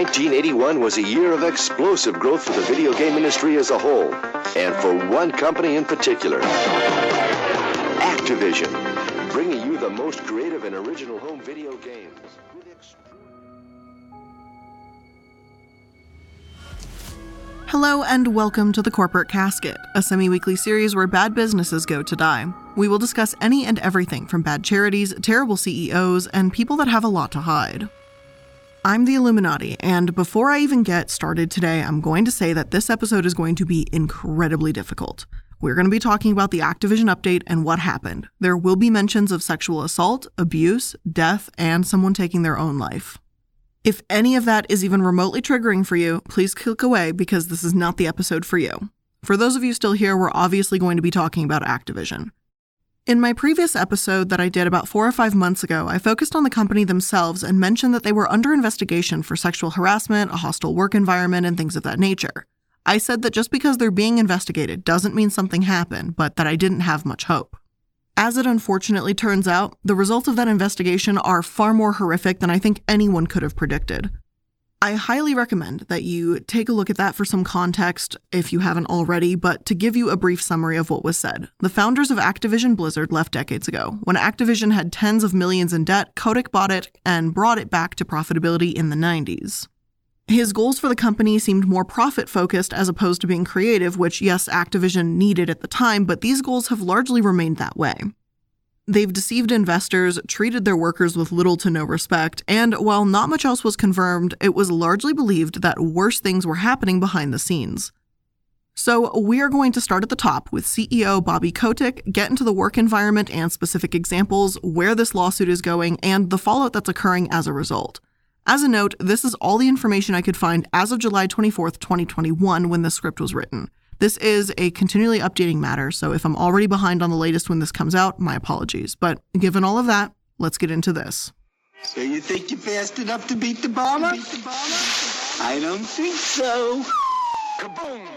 1981 was a year of explosive growth for the video game industry as a whole, and for one company in particular Activision, bringing you the most creative and original home video games. Hello and welcome to The Corporate Casket, a semi weekly series where bad businesses go to die. We will discuss any and everything from bad charities, terrible CEOs, and people that have a lot to hide. I'm the iilluminaughtii, and before I even get started today, I'm going to say that this episode is going to be incredibly difficult. We're going to be talking about the Activision update and what happened. There will be mentions of sexual assault, abuse, death, and someone taking their own life. If any of that is even remotely triggering for you, please click away because this is not the episode for you. For those of you still here, we're obviously going to be talking about Activision. In my previous episode that I did about four or five months ago, I focused on the company themselves and mentioned that they were under investigation for sexual harassment, a hostile work environment, and things of that nature. I said that just because they're being investigated doesn't mean something happened, but that I didn't have much hope. As it unfortunately turns out, the results of that investigation are far more horrific than I think anyone could have predicted. I highly recommend that you take a look at that for some context if you haven't already, but to give you a brief summary of what was said. The founders of Activision Blizzard left decades ago. When Activision had tens of millions in debt, Kotick bought it and brought it back to profitability in the 90s. His goals for the company seemed more profit focused as opposed to being creative, which, yes, Activision needed at the time, but these goals have largely remained that way. They've deceived investors, treated their workers with little to no respect, and while not much else was confirmed, it was largely believed that worse things were happening behind the scenes. So, we are going to start at the top with CEO Bobby Kotick, get into the work environment and specific examples, where this lawsuit is going, and the fallout that's occurring as a result. As a note, this is all the information I could find as of July 24th, 2021, when the script was written. This is a continually updating matter, so if I'm already behind on the latest when this comes out, my apologies. But given all of that, let's get into this. So you think you're fast enough to beat the bomber? Beat the bomber? I don't think so. Kaboom!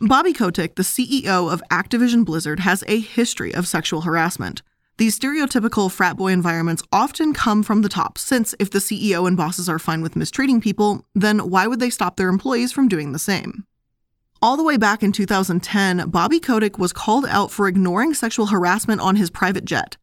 Bobby Kotick, the CEO of Activision Blizzard, has a history of sexual harassment. These stereotypical frat boy environments often come from the top, since if the CEO and bosses are fine with mistreating people, then why would they stop their employees from doing the same? All the way back in 2010, Bobby Kotick was called out for ignoring sexual harassment on his private jet.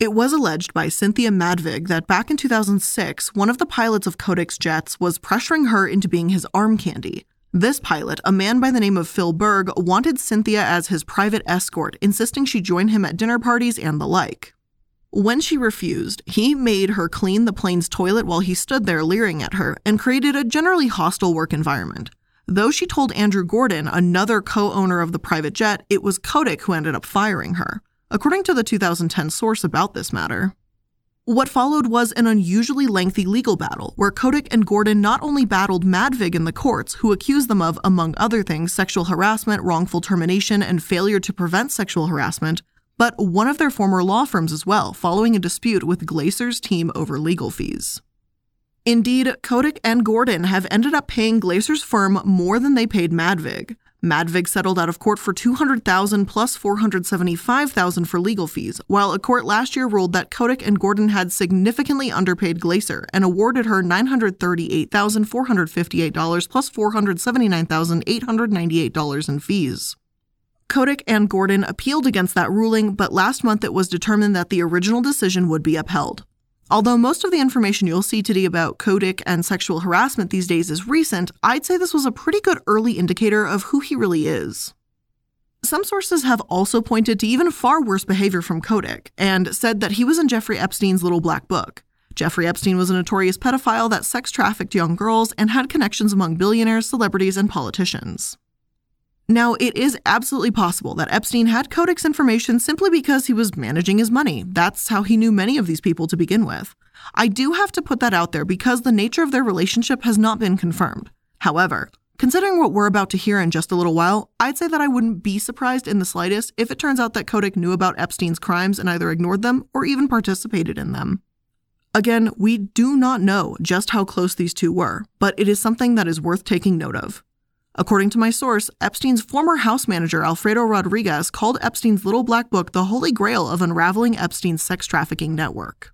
It was alleged by Cynthia Madvig that back in 2006, one of the pilots of Kotick's jets was pressuring her into being his arm candy, this pilot, a man by the name of Phil Berg, wanted Cynthia as his private escort, insisting she join him at dinner parties and the like. When she refused, he made her clean the plane's toilet while he stood there leering at her and created a generally hostile work environment. Though she told Andrew Gordon, another co owner of the private jet, it was Kotick who ended up firing her, according to the 2010 source about this matter. What followed was an unusually lengthy legal battle, where Kotick and Gordon not only battled Madvig in the courts, who accused them of, among other things, sexual harassment, wrongful termination, and failure to prevent sexual harassment, but one of their former law firms as well, following a dispute with Glaser's team over legal fees. Indeed, Kotick and Gordon have ended up paying Glaser's firm more than they paid Madvig. Madvig settled out of court for 200,000 plus 475,000 for legal fees, while a court last year ruled that Kotick and Gordon had significantly underpaid Glaser and awarded her $938,458 plus $479,898 in fees. Kotick and Gordon appealed against that ruling, but last month it was determined that the original decision would be upheld. Although most of the information you'll see today about Kotick and sexual harassment these days is recent, I'd say this was a pretty good early indicator of who he really is. Some sources have also pointed to even far worse behavior from Kotick and said that he was in Jeffrey Epstein's little black book. Jeffrey Epstein was a notorious pedophile that sex trafficked young girls and had connections among billionaires, celebrities, and politicians. Now, it is absolutely possible that Epstein had Kotick's information simply because he was managing his money. That's how he knew many of these people to begin with. I do have to put that out there because the nature of their relationship has not been confirmed. However, considering what we're about to hear in just a little while, I'd say that I wouldn't be surprised in the slightest if it turns out that Kotick knew about Epstein's crimes and either ignored them or even participated in them. Again, we do not know just how close these two were, but it is something that is worth taking note of. According to my source, Epstein's former house manager, Alfredo Rodriguez, called Epstein's little black book the holy grail of unraveling Epstein's sex trafficking network.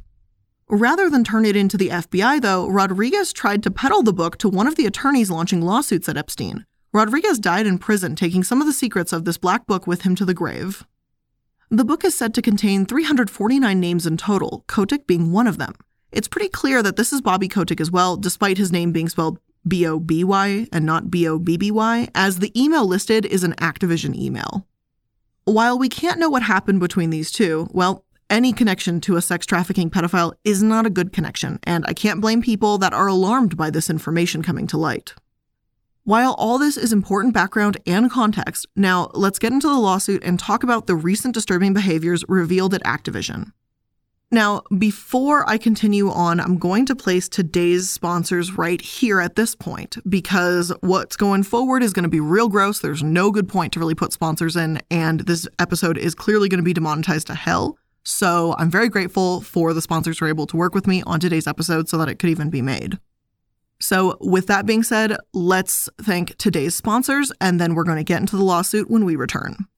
Rather than turn it into the FBI, though, Rodriguez tried to peddle the book to one of the attorneys launching lawsuits at Epstein. Rodriguez died in prison, taking some of the secrets of this black book with him to the grave. The book is said to contain 349 names in total, Kotick being one of them. It's pretty clear that this is Bobby Kotick as well, despite his name being spelled B O B Y and not B O B B Y, as the email listed is an Activision email. While we can't know what happened between these two, well, any connection to a sex trafficking pedophile is not a good connection, and I can't blame people that are alarmed by this information coming to light. While all this is important background and context, now let's get into the lawsuit and talk about the recent disturbing behaviors revealed at Activision. Now, before I continue on, I'm going to place today's sponsors right here at this point because what's going forward is going to be real gross. There's no good point to really put sponsors in, and this episode is clearly going to be demonetized to hell. So I'm very grateful for the sponsors who were able to work with me on today's episode so that it could even be made. So, with that being said, let's thank today's sponsors, and then we're going to get into the lawsuit when we return.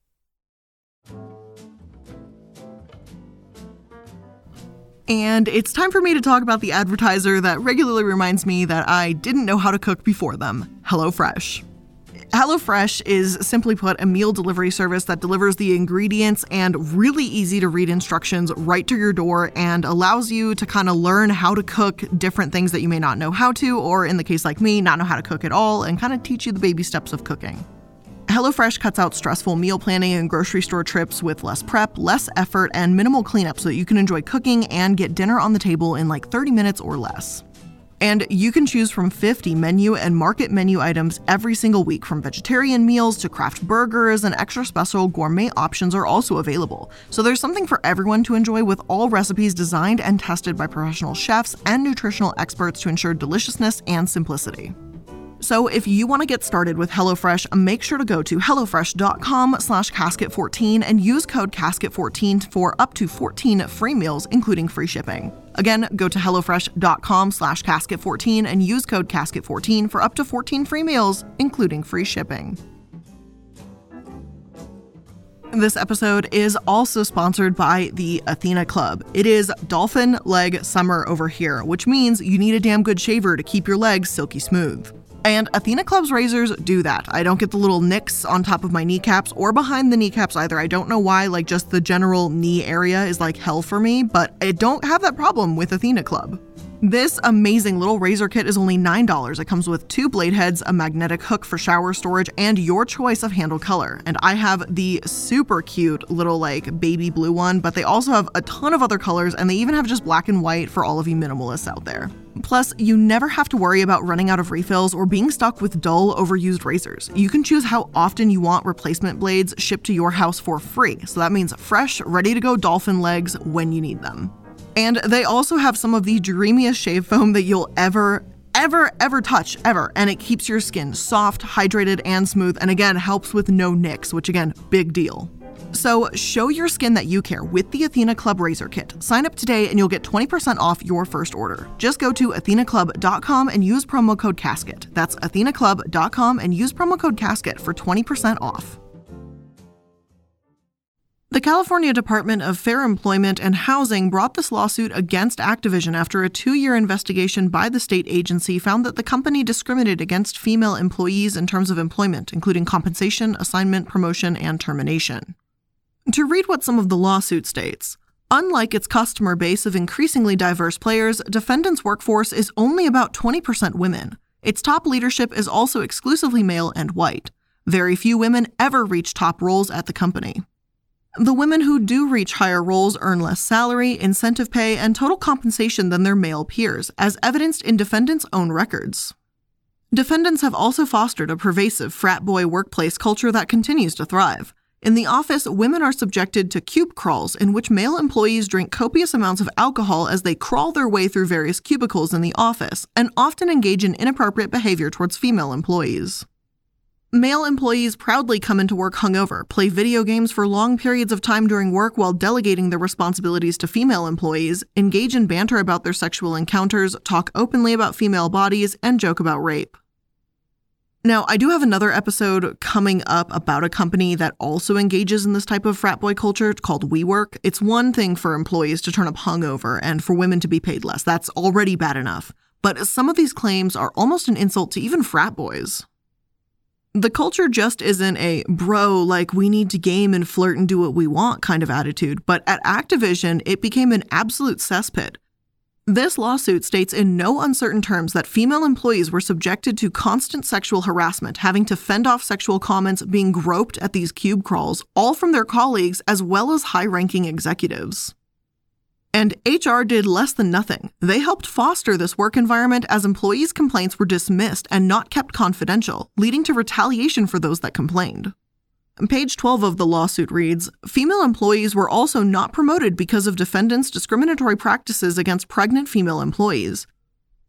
And it's time for me to talk about the advertiser that regularly reminds me that I didn't know how to cook before them HelloFresh. HelloFresh is simply put a meal delivery service that delivers the ingredients and really easy to read instructions right to your door and allows you to kind of learn how to cook different things that you may not know how to, or in the case like me, not know how to cook at all, and kind of teach you the baby steps of cooking. HelloFresh cuts out stressful meal planning and grocery store trips with less prep, less effort, and minimal cleanup so that you can enjoy cooking and get dinner on the table in like 30 minutes or less. And you can choose from 50 menu and market menu items every single week, from vegetarian meals to craft burgers, and extra special gourmet options are also available. So there's something for everyone to enjoy with all recipes designed and tested by professional chefs and nutritional experts to ensure deliciousness and simplicity. So if you want to get started with HelloFresh, make sure to go to HelloFresh.com slash casket14 and use code casket14 for up to 14 free meals, including free shipping. Again, go to HelloFresh.com slash casket14 and use code casket14 for up to 14 free meals, including free shipping. This episode is also sponsored by the Athena Club. It is dolphin leg summer over here, which means you need a damn good shaver to keep your legs silky smooth. And Athena Club's razors do that. I don't get the little nicks on top of my kneecaps or behind the kneecaps either. I don't know why, like, just the general knee area is like hell for me, but I don't have that problem with Athena Club. This amazing little razor kit is only $9. It comes with two blade heads, a magnetic hook for shower storage, and your choice of handle color. And I have the super cute little like baby blue one, but they also have a ton of other colors and they even have just black and white for all of you minimalists out there. Plus, you never have to worry about running out of refills or being stuck with dull, overused razors. You can choose how often you want replacement blades shipped to your house for free. So that means fresh, ready to go dolphin legs when you need them. And they also have some of the dreamiest shave foam that you'll ever, ever, ever touch, ever. And it keeps your skin soft, hydrated, and smooth. And again, helps with no nicks, which again, big deal. So show your skin that you care with the Athena Club Razor Kit. Sign up today and you'll get 20% off your first order. Just go to athenaclub.com and use promo code CASKET. That's athenaclub.com and use promo code CASKET for 20% off. The California Department of Fair Employment and Housing brought this lawsuit against Activision after a two year investigation by the state agency found that the company discriminated against female employees in terms of employment, including compensation, assignment, promotion, and termination. To read what some of the lawsuit states, unlike its customer base of increasingly diverse players, defendants' workforce is only about 20% women. Its top leadership is also exclusively male and white. Very few women ever reach top roles at the company. The women who do reach higher roles earn less salary, incentive pay, and total compensation than their male peers, as evidenced in defendants' own records. Defendants have also fostered a pervasive frat boy workplace culture that continues to thrive. In the office, women are subjected to cube crawls, in which male employees drink copious amounts of alcohol as they crawl their way through various cubicles in the office, and often engage in inappropriate behavior towards female employees. Male employees proudly come into work hungover, play video games for long periods of time during work while delegating their responsibilities to female employees, engage in banter about their sexual encounters, talk openly about female bodies, and joke about rape. Now, I do have another episode coming up about a company that also engages in this type of frat boy culture called WeWork. It's one thing for employees to turn up hungover and for women to be paid less. That's already bad enough. But some of these claims are almost an insult to even frat boys. The culture just isn't a bro, like we need to game and flirt and do what we want kind of attitude, but at Activision, it became an absolute cesspit. This lawsuit states in no uncertain terms that female employees were subjected to constant sexual harassment, having to fend off sexual comments, being groped at these cube crawls, all from their colleagues as well as high ranking executives. And HR did less than nothing. They helped foster this work environment as employees' complaints were dismissed and not kept confidential, leading to retaliation for those that complained. Page 12 of the lawsuit reads Female employees were also not promoted because of defendants' discriminatory practices against pregnant female employees.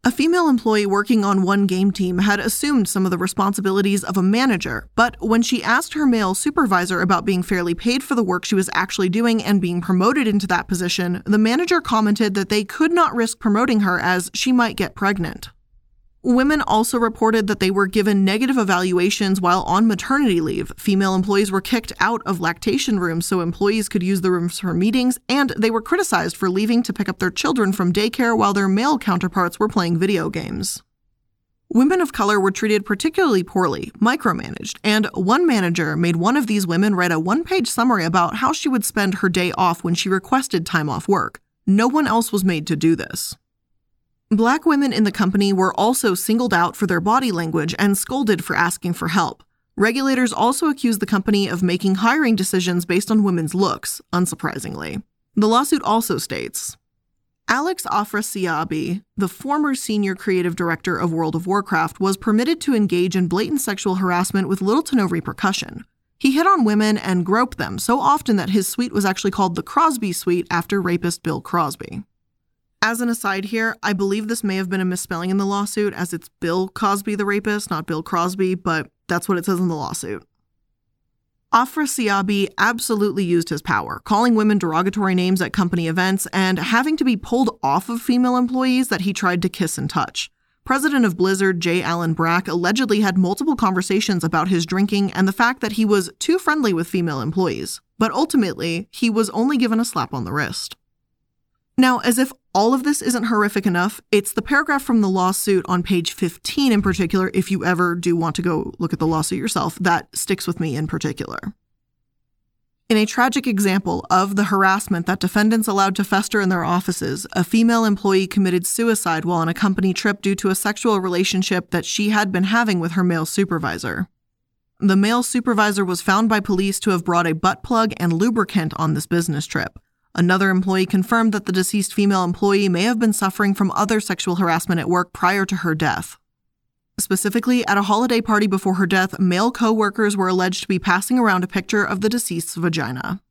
A female employee working on one game team had assumed some of the responsibilities of a manager, but when she asked her male supervisor about being fairly paid for the work she was actually doing and being promoted into that position, the manager commented that they could not risk promoting her as she might get pregnant. Women also reported that they were given negative evaluations while on maternity leave. Female employees were kicked out of lactation rooms so employees could use the rooms for meetings, and they were criticized for leaving to pick up their children from daycare while their male counterparts were playing video games. Women of color were treated particularly poorly, micromanaged, and one manager made one of these women write a one page summary about how she would spend her day off when she requested time off work. No one else was made to do this. Black women in the company were also singled out for their body language and scolded for asking for help. Regulators also accused the company of making hiring decisions based on women's looks, unsurprisingly. The lawsuit also states Alex Afrasiabi, the former senior creative director of World of Warcraft, was permitted to engage in blatant sexual harassment with little to no repercussion. He hit on women and groped them so often that his suite was actually called the Crosby Suite after rapist Bill Crosby. As an aside here, I believe this may have been a misspelling in the lawsuit as it's Bill Cosby the rapist, not Bill Crosby, but that's what it says in the lawsuit. Afrasiabi absolutely used his power, calling women derogatory names at company events and having to be pulled off of female employees that he tried to kiss and touch. President of Blizzard, J. Allen Brack, allegedly had multiple conversations about his drinking and the fact that he was too friendly with female employees, but ultimately, he was only given a slap on the wrist. Now, as if all of this isn't horrific enough, it's the paragraph from the lawsuit on page 15 in particular, if you ever do want to go look at the lawsuit yourself, that sticks with me in particular. In a tragic example of the harassment that defendants allowed to fester in their offices, a female employee committed suicide while on a company trip due to a sexual relationship that she had been having with her male supervisor. The male supervisor was found by police to have brought a butt plug and lubricant on this business trip. Another employee confirmed that the deceased female employee may have been suffering from other sexual harassment at work prior to her death. Specifically, at a holiday party before her death, male coworkers were alleged to be passing around a picture of the deceased's vagina.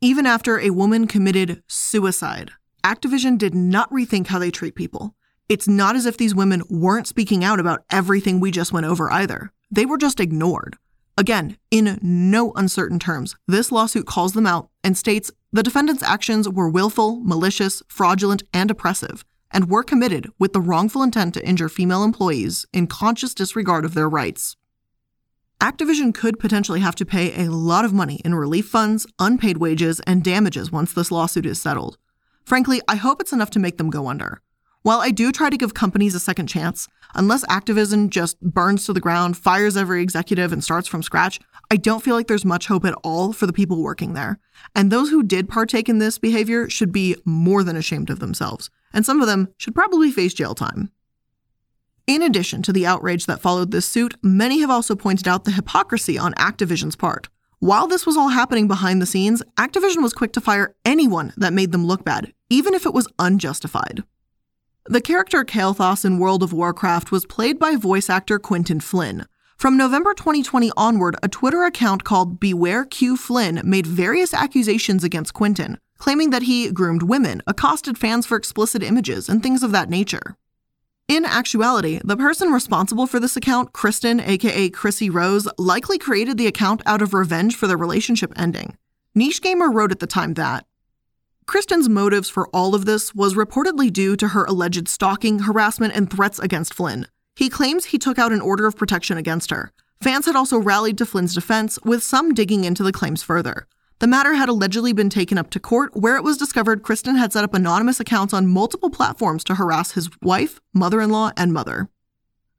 Even after a woman committed suicide, Activision did not rethink how they treat people. It's not as if these women weren't speaking out about everything we just went over either. They were just ignored. Again, in no uncertain terms, this lawsuit calls them out and states the defendant's actions were willful, malicious, fraudulent, and oppressive, and were committed with the wrongful intent to injure female employees in conscious disregard of their rights. Activision could potentially have to pay a lot of money in relief funds, unpaid wages, and damages once this lawsuit is settled. Frankly, I hope it's enough to make them go under. While I do try to give companies a second chance, unless Activision just burns to the ground, fires every executive, and starts from scratch, I don't feel like there's much hope at all for the people working there. And those who did partake in this behavior should be more than ashamed of themselves, and some of them should probably face jail time. In addition to the outrage that followed this suit, many have also pointed out the hypocrisy on Activision's part. While this was all happening behind the scenes, Activision was quick to fire anyone that made them look bad, even if it was unjustified. The character Kael'thas in World of Warcraft was played by voice actor Quinton Flynn. From November 2020 onward, a Twitter account called Beware Q Flynn made various accusations against Quinton, claiming that he groomed women, accosted fans for explicit images, and things of that nature. In actuality, the person responsible for this account, Kristen, aka Chrissy Rose, likely created the account out of revenge for their relationship ending. Niche Gamer wrote at the time that, Kristen's motives for all of this was reportedly due to her alleged stalking, harassment, and threats against Flynn. He claims he took out an order of protection against her. Fans had also rallied to Flynn's defense, with some digging into the claims further. The matter had allegedly been taken up to court, where it was discovered Kristen had set up anonymous accounts on multiple platforms to harass his wife, mother in law, and mother.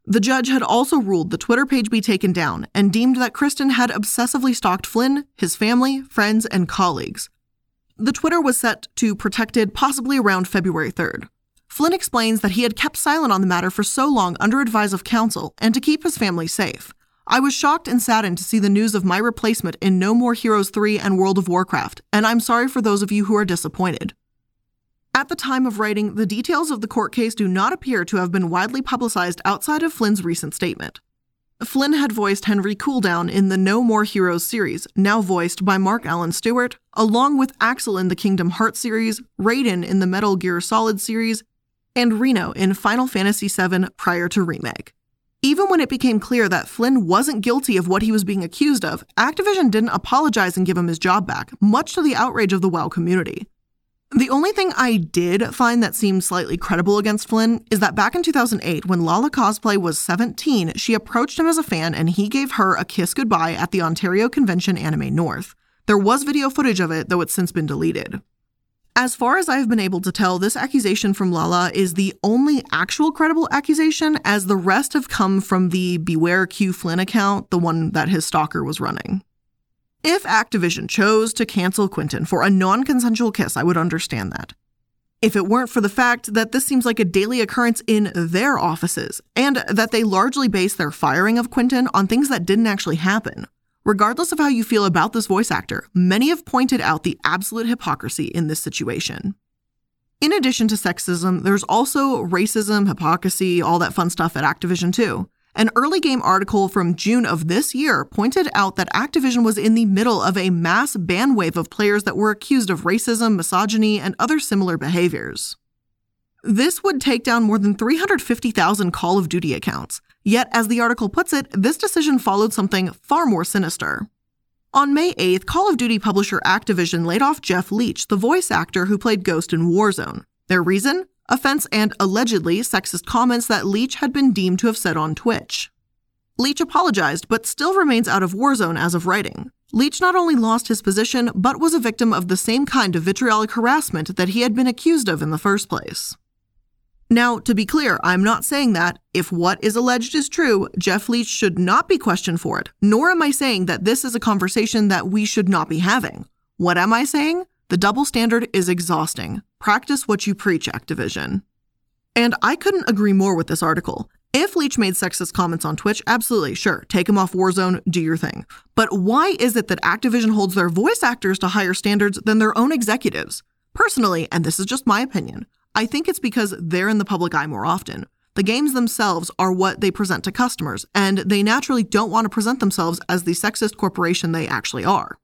The judge had also ruled the Twitter page be taken down and deemed that Kristen had obsessively stalked Flynn, his family, friends, and colleagues. The Twitter was set to protected possibly around February 3rd. Flynn explains that he had kept silent on the matter for so long under advice of counsel and to keep his family safe. I was shocked and saddened to see the news of my replacement in No More Heroes 3 and World of Warcraft, and I'm sorry for those of you who are disappointed. At the time of writing, the details of the court case do not appear to have been widely publicized outside of Flynn's recent statement. Flynn had voiced Henry Cooldown in the No More Heroes series, now voiced by Mark Allen Stewart, along with Axel in the Kingdom Hearts series, Raiden in the Metal Gear Solid series, and Reno in Final Fantasy VII prior to remake. Even when it became clear that Flynn wasn't guilty of what he was being accused of, Activision didn't apologize and give him his job back, much to the outrage of the WoW community. The only thing I did find that seemed slightly credible against Flynn is that back in 2008, when Lala Cosplay was 17, she approached him as a fan and he gave her a kiss goodbye at the Ontario Convention Anime North. There was video footage of it, though it's since been deleted. As far as I've been able to tell, this accusation from Lala is the only actual credible accusation, as the rest have come from the Beware Q Flynn account, the one that his stalker was running. If Activision chose to cancel Quinton for a non consensual kiss, I would understand that. If it weren't for the fact that this seems like a daily occurrence in their offices, and that they largely base their firing of Quinton on things that didn't actually happen, Regardless of how you feel about this voice actor, many have pointed out the absolute hypocrisy in this situation. In addition to sexism, there's also racism, hypocrisy, all that fun stuff at Activision too. An early game article from June of this year pointed out that Activision was in the middle of a mass ban wave of players that were accused of racism, misogyny, and other similar behaviors. This would take down more than 350,000 Call of Duty accounts, Yet, as the article puts it, this decision followed something far more sinister. On May 8th, Call of Duty publisher Activision laid off Jeff Leach, the voice actor who played Ghost in Warzone. Their reason? Offense and allegedly sexist comments that Leach had been deemed to have said on Twitch. Leach apologized, but still remains out of Warzone as of writing. Leach not only lost his position, but was a victim of the same kind of vitriolic harassment that he had been accused of in the first place. Now, to be clear, I'm not saying that if what is alleged is true, Jeff Leach should not be questioned for it, nor am I saying that this is a conversation that we should not be having. What am I saying? The double standard is exhausting. Practice what you preach, Activision. And I couldn't agree more with this article. If Leach made sexist comments on Twitch, absolutely, sure, take him off Warzone, do your thing. But why is it that Activision holds their voice actors to higher standards than their own executives? Personally, and this is just my opinion, I think it's because they're in the public eye more often. The games themselves are what they present to customers, and they naturally don't want to present themselves as the sexist corporation they actually are.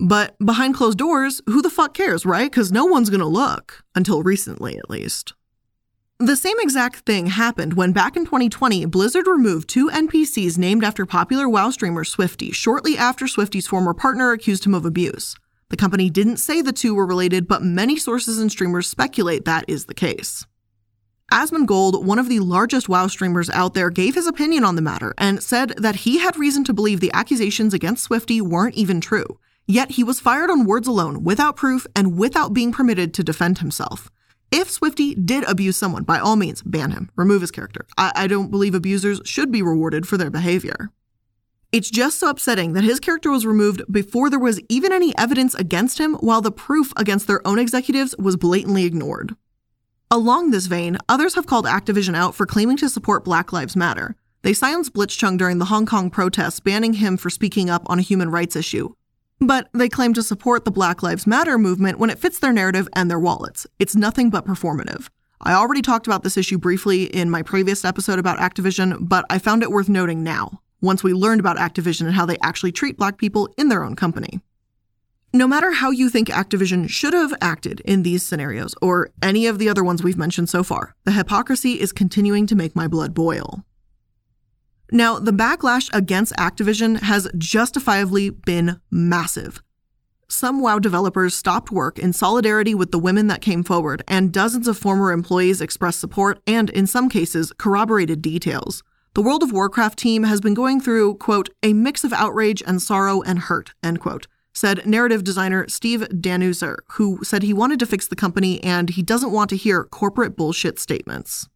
But behind closed doors, who the fuck cares, right? Because no one's gonna look, until recently at least. The same exact thing happened when back in 2020, Blizzard removed two NPCs named after popular WoW streamer Swifty shortly after Swifty's former partner accused him of abuse. The company didn't say the two were related, but many sources and streamers speculate that is the case. Asmongold, one of the largest WoW streamers out there, gave his opinion on the matter and said that he had reason to believe the accusations against Swifty weren't even true. Yet he was fired on words alone, without proof, and without being permitted to defend himself. If Swifty did abuse someone, by all means, ban him, remove his character. I, I don't believe abusers should be rewarded for their behavior. It's just so upsetting that his character was removed before there was even any evidence against him, while the proof against their own executives was blatantly ignored. Along this vein, others have called Activision out for claiming to support Black Lives Matter. They silenced Blitzchung during the Hong Kong protests, banning him for speaking up on a human rights issue. But they claim to support the Black Lives Matter movement when it fits their narrative and their wallets. It's nothing but performative. I already talked about this issue briefly in my previous episode about Activision, but I found it worth noting now once we learned about Activision and how they actually treat black people in their own company. No matter how you think Activision should have acted in these scenarios, or any of the other ones we've mentioned so far, the hypocrisy is continuing to make my blood boil. Now, the backlash against Activision has justifiably been massive. some WoW developers stopped work in solidarity with the women that came forward, and dozens of former employees expressed support and, in some cases, corroborated details. The World of Warcraft team has been going through, quote, a mix of outrage and sorrow and hurt, end quote, said narrative designer Steve Danuser, who said he wanted to fix the company and he doesn't want to hear corporate bullshit statements.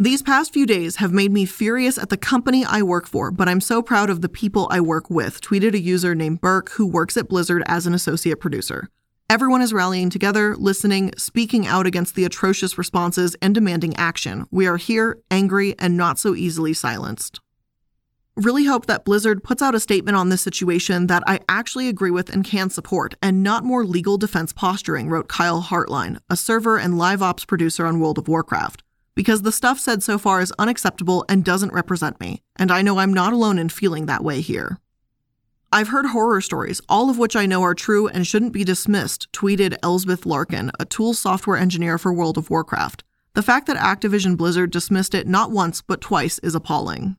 These past few days have made me furious at the company I work for, but I'm so proud of the people I work with, tweeted a user named Burke who works at Blizzard as an associate producer. Everyone is rallying together, listening, speaking out against the atrocious responses, and demanding action. We are here, angry, and not so easily silenced. Really hope that Blizzard puts out a statement on this situation that I actually agree with and can support, and not more legal defense posturing, wrote Kyle Hartline, a server and live ops producer on World of Warcraft because the stuff said so far is unacceptable and doesn't represent me, and I know I'm not alone in feeling that way here. I've heard horror stories, all of which I know are true and shouldn't be dismissed, tweeted Elsbeth Larkin, a tool software engineer for World of Warcraft. The fact that Activision Blizzard dismissed it not once but twice is appalling.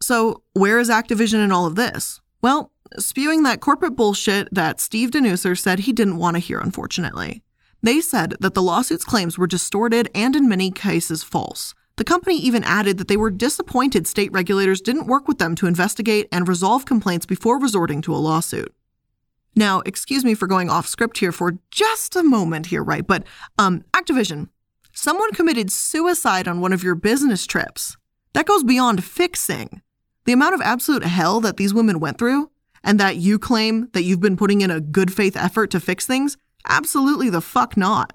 So, where is Activision in all of this? Well, spewing that corporate bullshit that Steve Danuser said he didn't want to hear, unfortunately. They said that the lawsuit's claims were distorted and in many cases false. The company even added that they were disappointed state regulators didn't work with them to investigate and resolve complaints before resorting to a lawsuit. Now, excuse me for going off script here for just a moment here, right? But um Activision, someone committed suicide on one of your business trips. That goes beyond fixing. The amount of absolute hell that these women went through and that you claim that you've been putting in a good faith effort to fix things Absolutely the fuck not.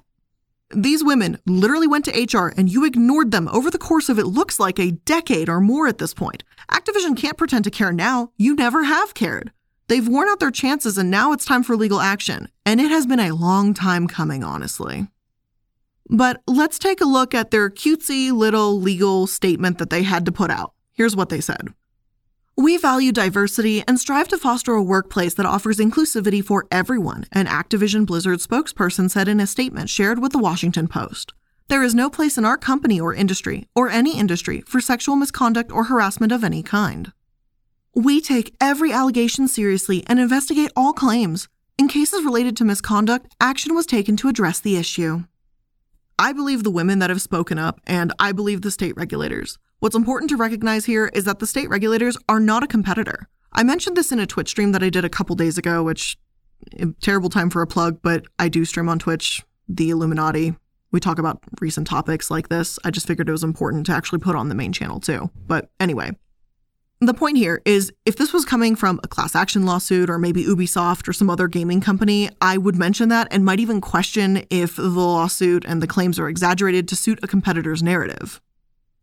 These women literally went to HR and you ignored them over the course of it looks like a decade or more at this point. Activision can't pretend to care now. You never have cared. They've worn out their chances and now it's time for legal action. And it has been a long time coming, honestly. But let's take a look at their cutesy little legal statement that they had to put out. Here's what they said. We value diversity and strive to foster a workplace that offers inclusivity for everyone, an Activision Blizzard spokesperson said in a statement shared with the Washington Post. There is no place in our company or industry, or any industry, for sexual misconduct or harassment of any kind. We take every allegation seriously and investigate all claims. In cases related to misconduct, action was taken to address the issue. I believe the women that have spoken up, and I believe the state regulators. What's important to recognize here is that the state regulators are not a competitor. I mentioned this in a Twitch stream that I did a couple days ago, which eh, terrible time for a plug, but I do stream on Twitch, the iilluminaughtii. We talk about recent topics like this. I just figured it was important to actually put on the main channel too. But anyway, the point here is if this was coming from a class action lawsuit or maybe Ubisoft or some other gaming company, I would mention that and might even question if the lawsuit and the claims are exaggerated to suit a competitor's narrative.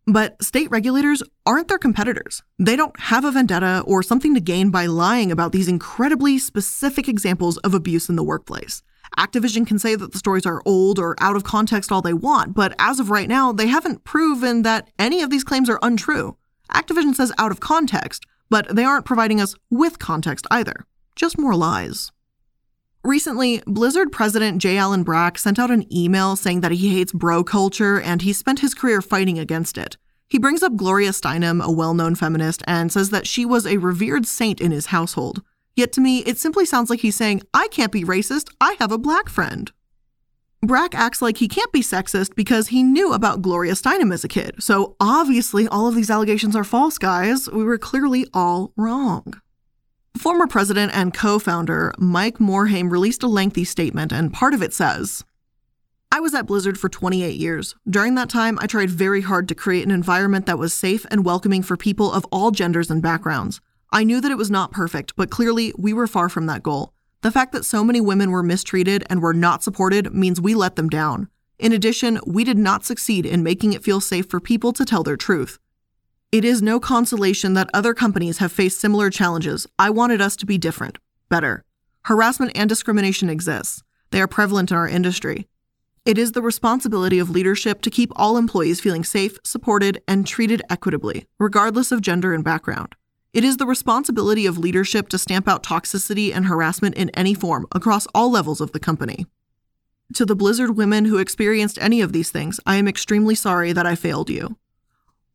But state regulators aren't their competitors. They don't have a vendetta or something to gain by lying about these incredibly specific examples of abuse in the workplace. Activision can say that the stories are old or out of context all they want, but as of right now, they haven't proven that any of these claims are untrue. Activision says out of context, but they aren't providing us with context either. Just more lies. Recently, Blizzard president J. Allen Brack sent out an email saying that he hates bro culture and he spent his career fighting against it. He brings up Gloria Steinem, a well known feminist, and says that she was a revered saint in his household. Yet to me, it simply sounds like he's saying, I can't be racist, I have a black friend. Brack acts like he can't be sexist because he knew about Gloria Steinem as a kid. So obviously, all of these allegations are false, guys. We were clearly all wrong. Former president and co founder Mike Morhaime released a lengthy statement, and part of it says I was at Blizzard for 28 years. During that time, I tried very hard to create an environment that was safe and welcoming for people of all genders and backgrounds. I knew that it was not perfect, but clearly we were far from that goal. The fact that so many women were mistreated and were not supported means we let them down. In addition, we did not succeed in making it feel safe for people to tell their truth. It is no consolation that other companies have faced similar challenges. I wanted us to be different, better. Harassment and discrimination exists. They are prevalent in our industry. It is the responsibility of leadership to keep all employees feeling safe, supported, and treated equitably, regardless of gender and background. It is the responsibility of leadership to stamp out toxicity and harassment in any form across all levels of the company. To the Blizzard women who experienced any of these things, I am extremely sorry that I failed you.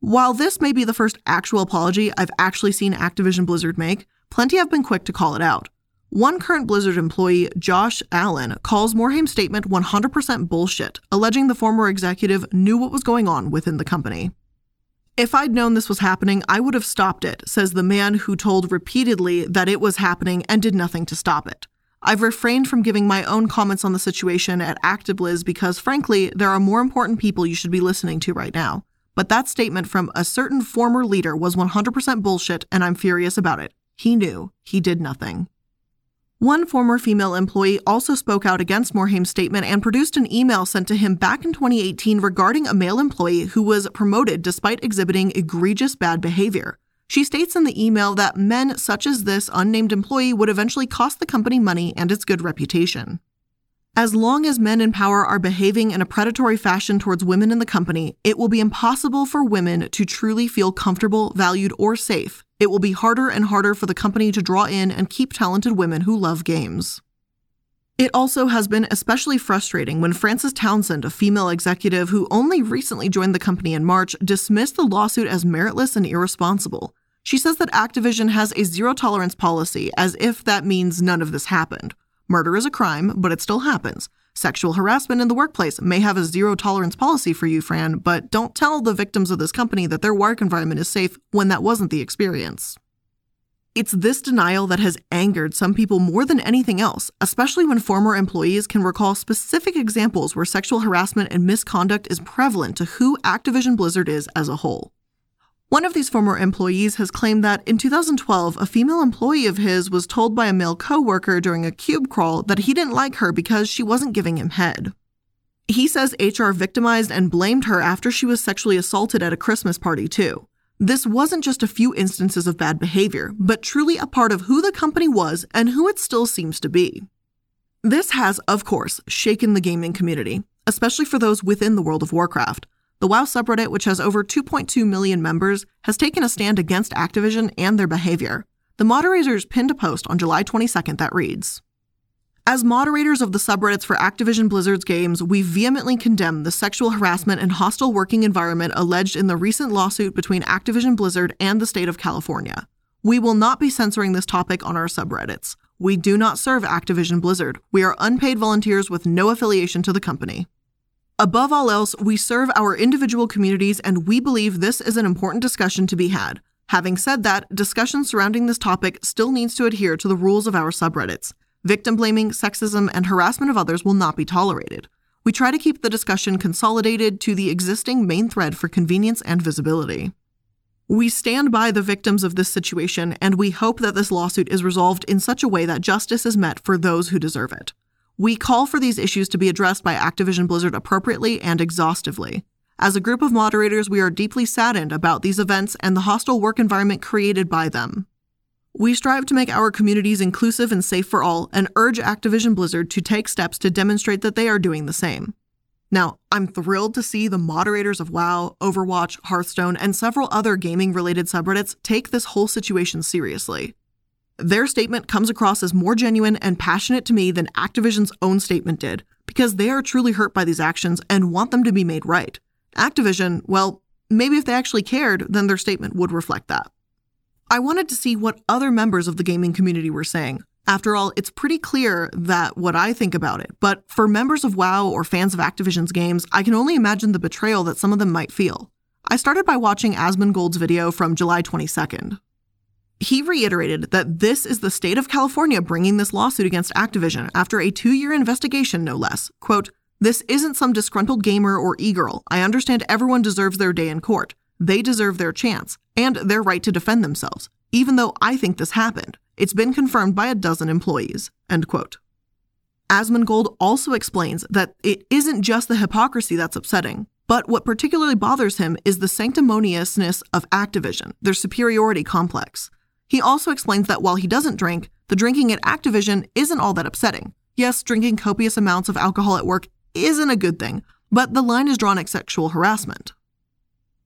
While this may be the first actual apology I've actually seen Activision Blizzard make, plenty have been quick to call it out. One current Blizzard employee, Josh Allen, calls Morhaime's statement 100% bullshit, alleging the former executive knew what was going on within the company. If I'd known this was happening, I would have stopped it, says the man who told repeatedly that it was happening and did nothing to stop it. I've refrained from giving my own comments on the situation at ActiBliz because, frankly, there are more important people you should be listening to right now. But that statement from a certain former leader was 100% bullshit, and I'm furious about it. He knew. He did nothing. One former female employee also spoke out against Morhaime's statement and produced an email sent to him back in 2018 regarding a male employee who was promoted despite exhibiting egregious bad behavior. She states in the email that men such as this unnamed employee would eventually cost the company money and its good reputation. As long as men in power are behaving in a predatory fashion towards women in the company, it will be impossible for women to truly feel comfortable, valued, or safe. It will be harder and harder for the company to draw in and keep talented women who love games. It also has been especially frustrating when Frances Townsend, a female executive who only recently joined the company in March, dismissed the lawsuit as meritless and irresponsible. She says that Activision has a zero tolerance policy, as if that means none of this happened. Murder is a crime, but it still happens. Sexual harassment in the workplace may have a zero tolerance policy for you, Fran, but don't tell the victims of this company that their work environment is safe when that wasn't the experience. It's this denial that has angered some people more than anything else, especially when former employees can recall specific examples where sexual harassment and misconduct is prevalent to who Activision Blizzard is as a whole. One of these former employees has claimed that in 2012, a female employee of his was told by a male coworker during a cube crawl that he didn't like her because she wasn't giving him head. He says HR victimized and blamed her after she was sexually assaulted at a Christmas party, too. This wasn't just a few instances of bad behavior, but truly a part of who the company was and who it still seems to be. This has, of course, shaken the gaming community, especially for those within the World of Warcraft. The WoW subreddit, which has over 2.2 million members, has taken a stand against Activision and their behavior. The moderators pinned a post on July 22nd that reads As moderators of the subreddits for Activision Blizzard's games, we vehemently condemn the sexual harassment and hostile working environment alleged in the recent lawsuit between Activision Blizzard and the state of California. We will not be censoring this topic on our subreddits. We do not serve Activision Blizzard. We are unpaid volunteers with no affiliation to the company. Above all else, we serve our individual communities and we believe this is an important discussion to be had. Having said that, discussion surrounding this topic still needs to adhere to the rules of our subreddits. Victim blaming, sexism, and harassment of others will not be tolerated. We try to keep the discussion consolidated to the existing main thread for convenience and visibility. We stand by the victims of this situation, and we hope that this lawsuit is resolved in such a way that justice is met for those who deserve it. We call for these issues to be addressed by Activision Blizzard appropriately and exhaustively. As a group of moderators, we are deeply saddened about these events and the hostile work environment created by them. We strive to make our communities inclusive and safe for all and urge Activision Blizzard to take steps to demonstrate that they are doing the same. Now, I'm thrilled to see the moderators of WoW, Overwatch, Hearthstone, and several other gaming related subreddits take this whole situation seriously. Their statement comes across as more genuine and passionate to me than Activision's own statement did, because they are truly hurt by these actions and want them to be made right. Activision, well, maybe if they actually cared, then their statement would reflect that. I wanted to see what other members of the gaming community were saying. After all, it's pretty clear that what I think about it, but for members of WoW or fans of Activision's games, I can only imagine the betrayal that some of them might feel. I started by watching Asmongold's video from July 22nd. He reiterated that this is the state of California bringing this lawsuit against Activision after a two year investigation, no less. Quote, This isn't some disgruntled gamer or e girl. I understand everyone deserves their day in court. They deserve their chance and their right to defend themselves, even though I think this happened. It's been confirmed by a dozen employees. End quote. Asmongold also explains that it isn't just the hypocrisy that's upsetting, but what particularly bothers him is the sanctimoniousness of Activision, their superiority complex. He also explains that while he doesn't drink, the drinking at Activision isn't all that upsetting. Yes, drinking copious amounts of alcohol at work isn't a good thing, but the line is drawn at sexual harassment.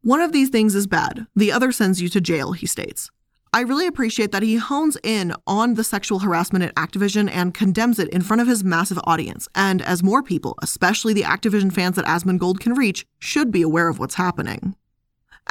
One of these things is bad, the other sends you to jail, he states. I really appreciate that he hones in on the sexual harassment at Activision and condemns it in front of his massive audience. And as more people, especially the Activision fans that Asmongold can reach, should be aware of what's happening.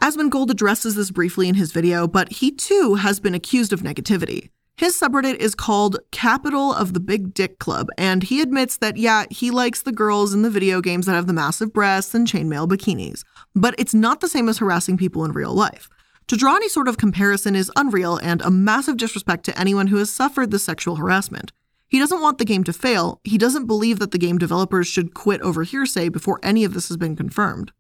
Asmongold addresses this briefly in his video, but he too has been accused of negativity. His subreddit is called Capital of the Big Dick Club, and he admits that, yeah, he likes the girls in the video games that have the massive breasts and chainmail bikinis. But it's not the same as harassing people in real life. To draw any sort of comparison is unreal and a massive disrespect to anyone who has suffered this sexual harassment. He doesn't want the game to fail, he doesn't believe that the game developers should quit over hearsay before any of this has been confirmed.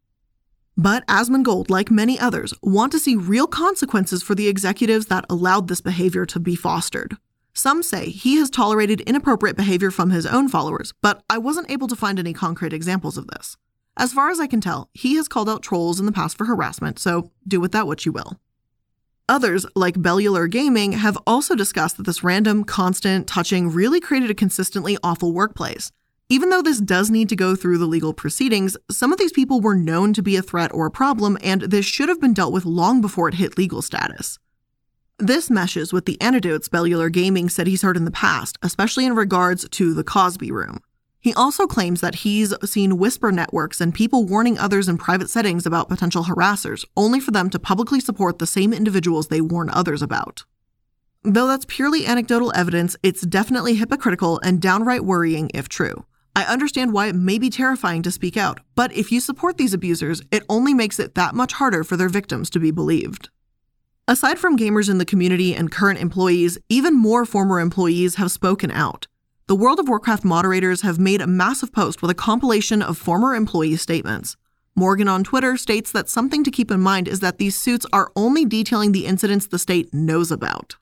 But Asmongold, like many others, want to see real consequences for the executives that allowed this behavior to be fostered. Some say he has tolerated inappropriate behavior from his own followers, but I wasn't able to find any concrete examples of this. As far as I can tell, he has called out trolls in the past for harassment, so do with that what you will. Others, like Bellular Gaming, have also discussed that this random, constant touching really created a consistently awful workplace. Even though this does need to go through the legal proceedings, some of these people were known to be a threat or a problem, and this should have been dealt with long before it hit legal status. This meshes with the anecdotes Bellular Gaming said he's heard in the past, especially in regards to the Cosby Room. He also claims that he's seen whisper networks and people warning others in private settings about potential harassers, only for them to publicly support the same individuals they warn others about. Though that's purely anecdotal evidence, it's definitely hypocritical and downright worrying if true. I understand why it may be terrifying to speak out, but if you support these abusers, it only makes it that much harder for their victims to be believed. Aside from gamers in the community and current employees, even more former employees have spoken out. The World of Warcraft moderators have made a massive post with a compilation of former employee statements. Morgan on Twitter states that something to keep in mind is that these suits are only detailing the incidents the state knows about.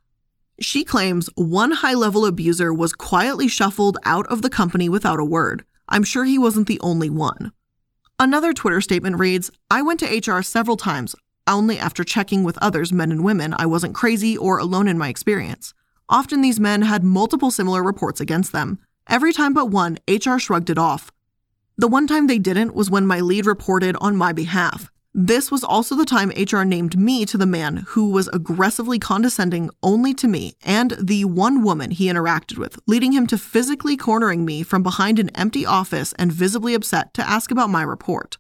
She claims one high level abuser was quietly shuffled out of the company without a word. I'm sure he wasn't the only one. Another Twitter statement reads I went to HR several times, only after checking with others, men and women, I wasn't crazy or alone in my experience. Often these men had multiple similar reports against them. Every time but one, HR shrugged it off. The one time they didn't was when my lead reported on my behalf. This was also the time HR named me to the man who was aggressively condescending only to me and the one woman he interacted with, leading him to physically cornering me from behind an empty office and visibly upset to ask about my report.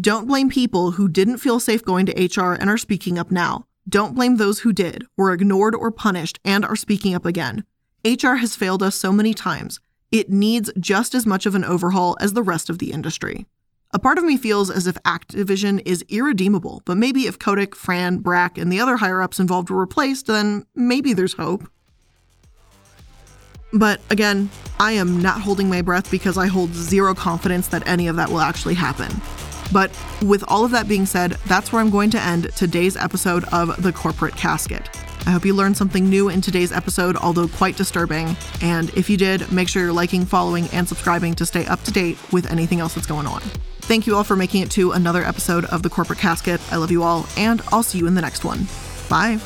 Don't blame people who didn't feel safe going to HR and are speaking up now. Don't blame those who did, were ignored or punished, and are speaking up again. HR has failed us so many times. It needs just as much of an overhaul as the rest of the industry. A part of me feels as if Activision is irredeemable, but maybe if Kotick, Fran, Brack, and the other higher ups involved were replaced, then maybe there's hope. But again, I am not holding my breath because I hold zero confidence that any of that will actually happen. But with all of that being said, that's where I'm going to end today's episode of The Corporate Casket. I hope you learned something new in today's episode, although quite disturbing. And if you did, make sure you're liking, following, and subscribing to stay up to date with anything else that's going on. Thank you all for making it to another episode of The Corporate Casket. I love you all, and I'll see you in the next one. Bye.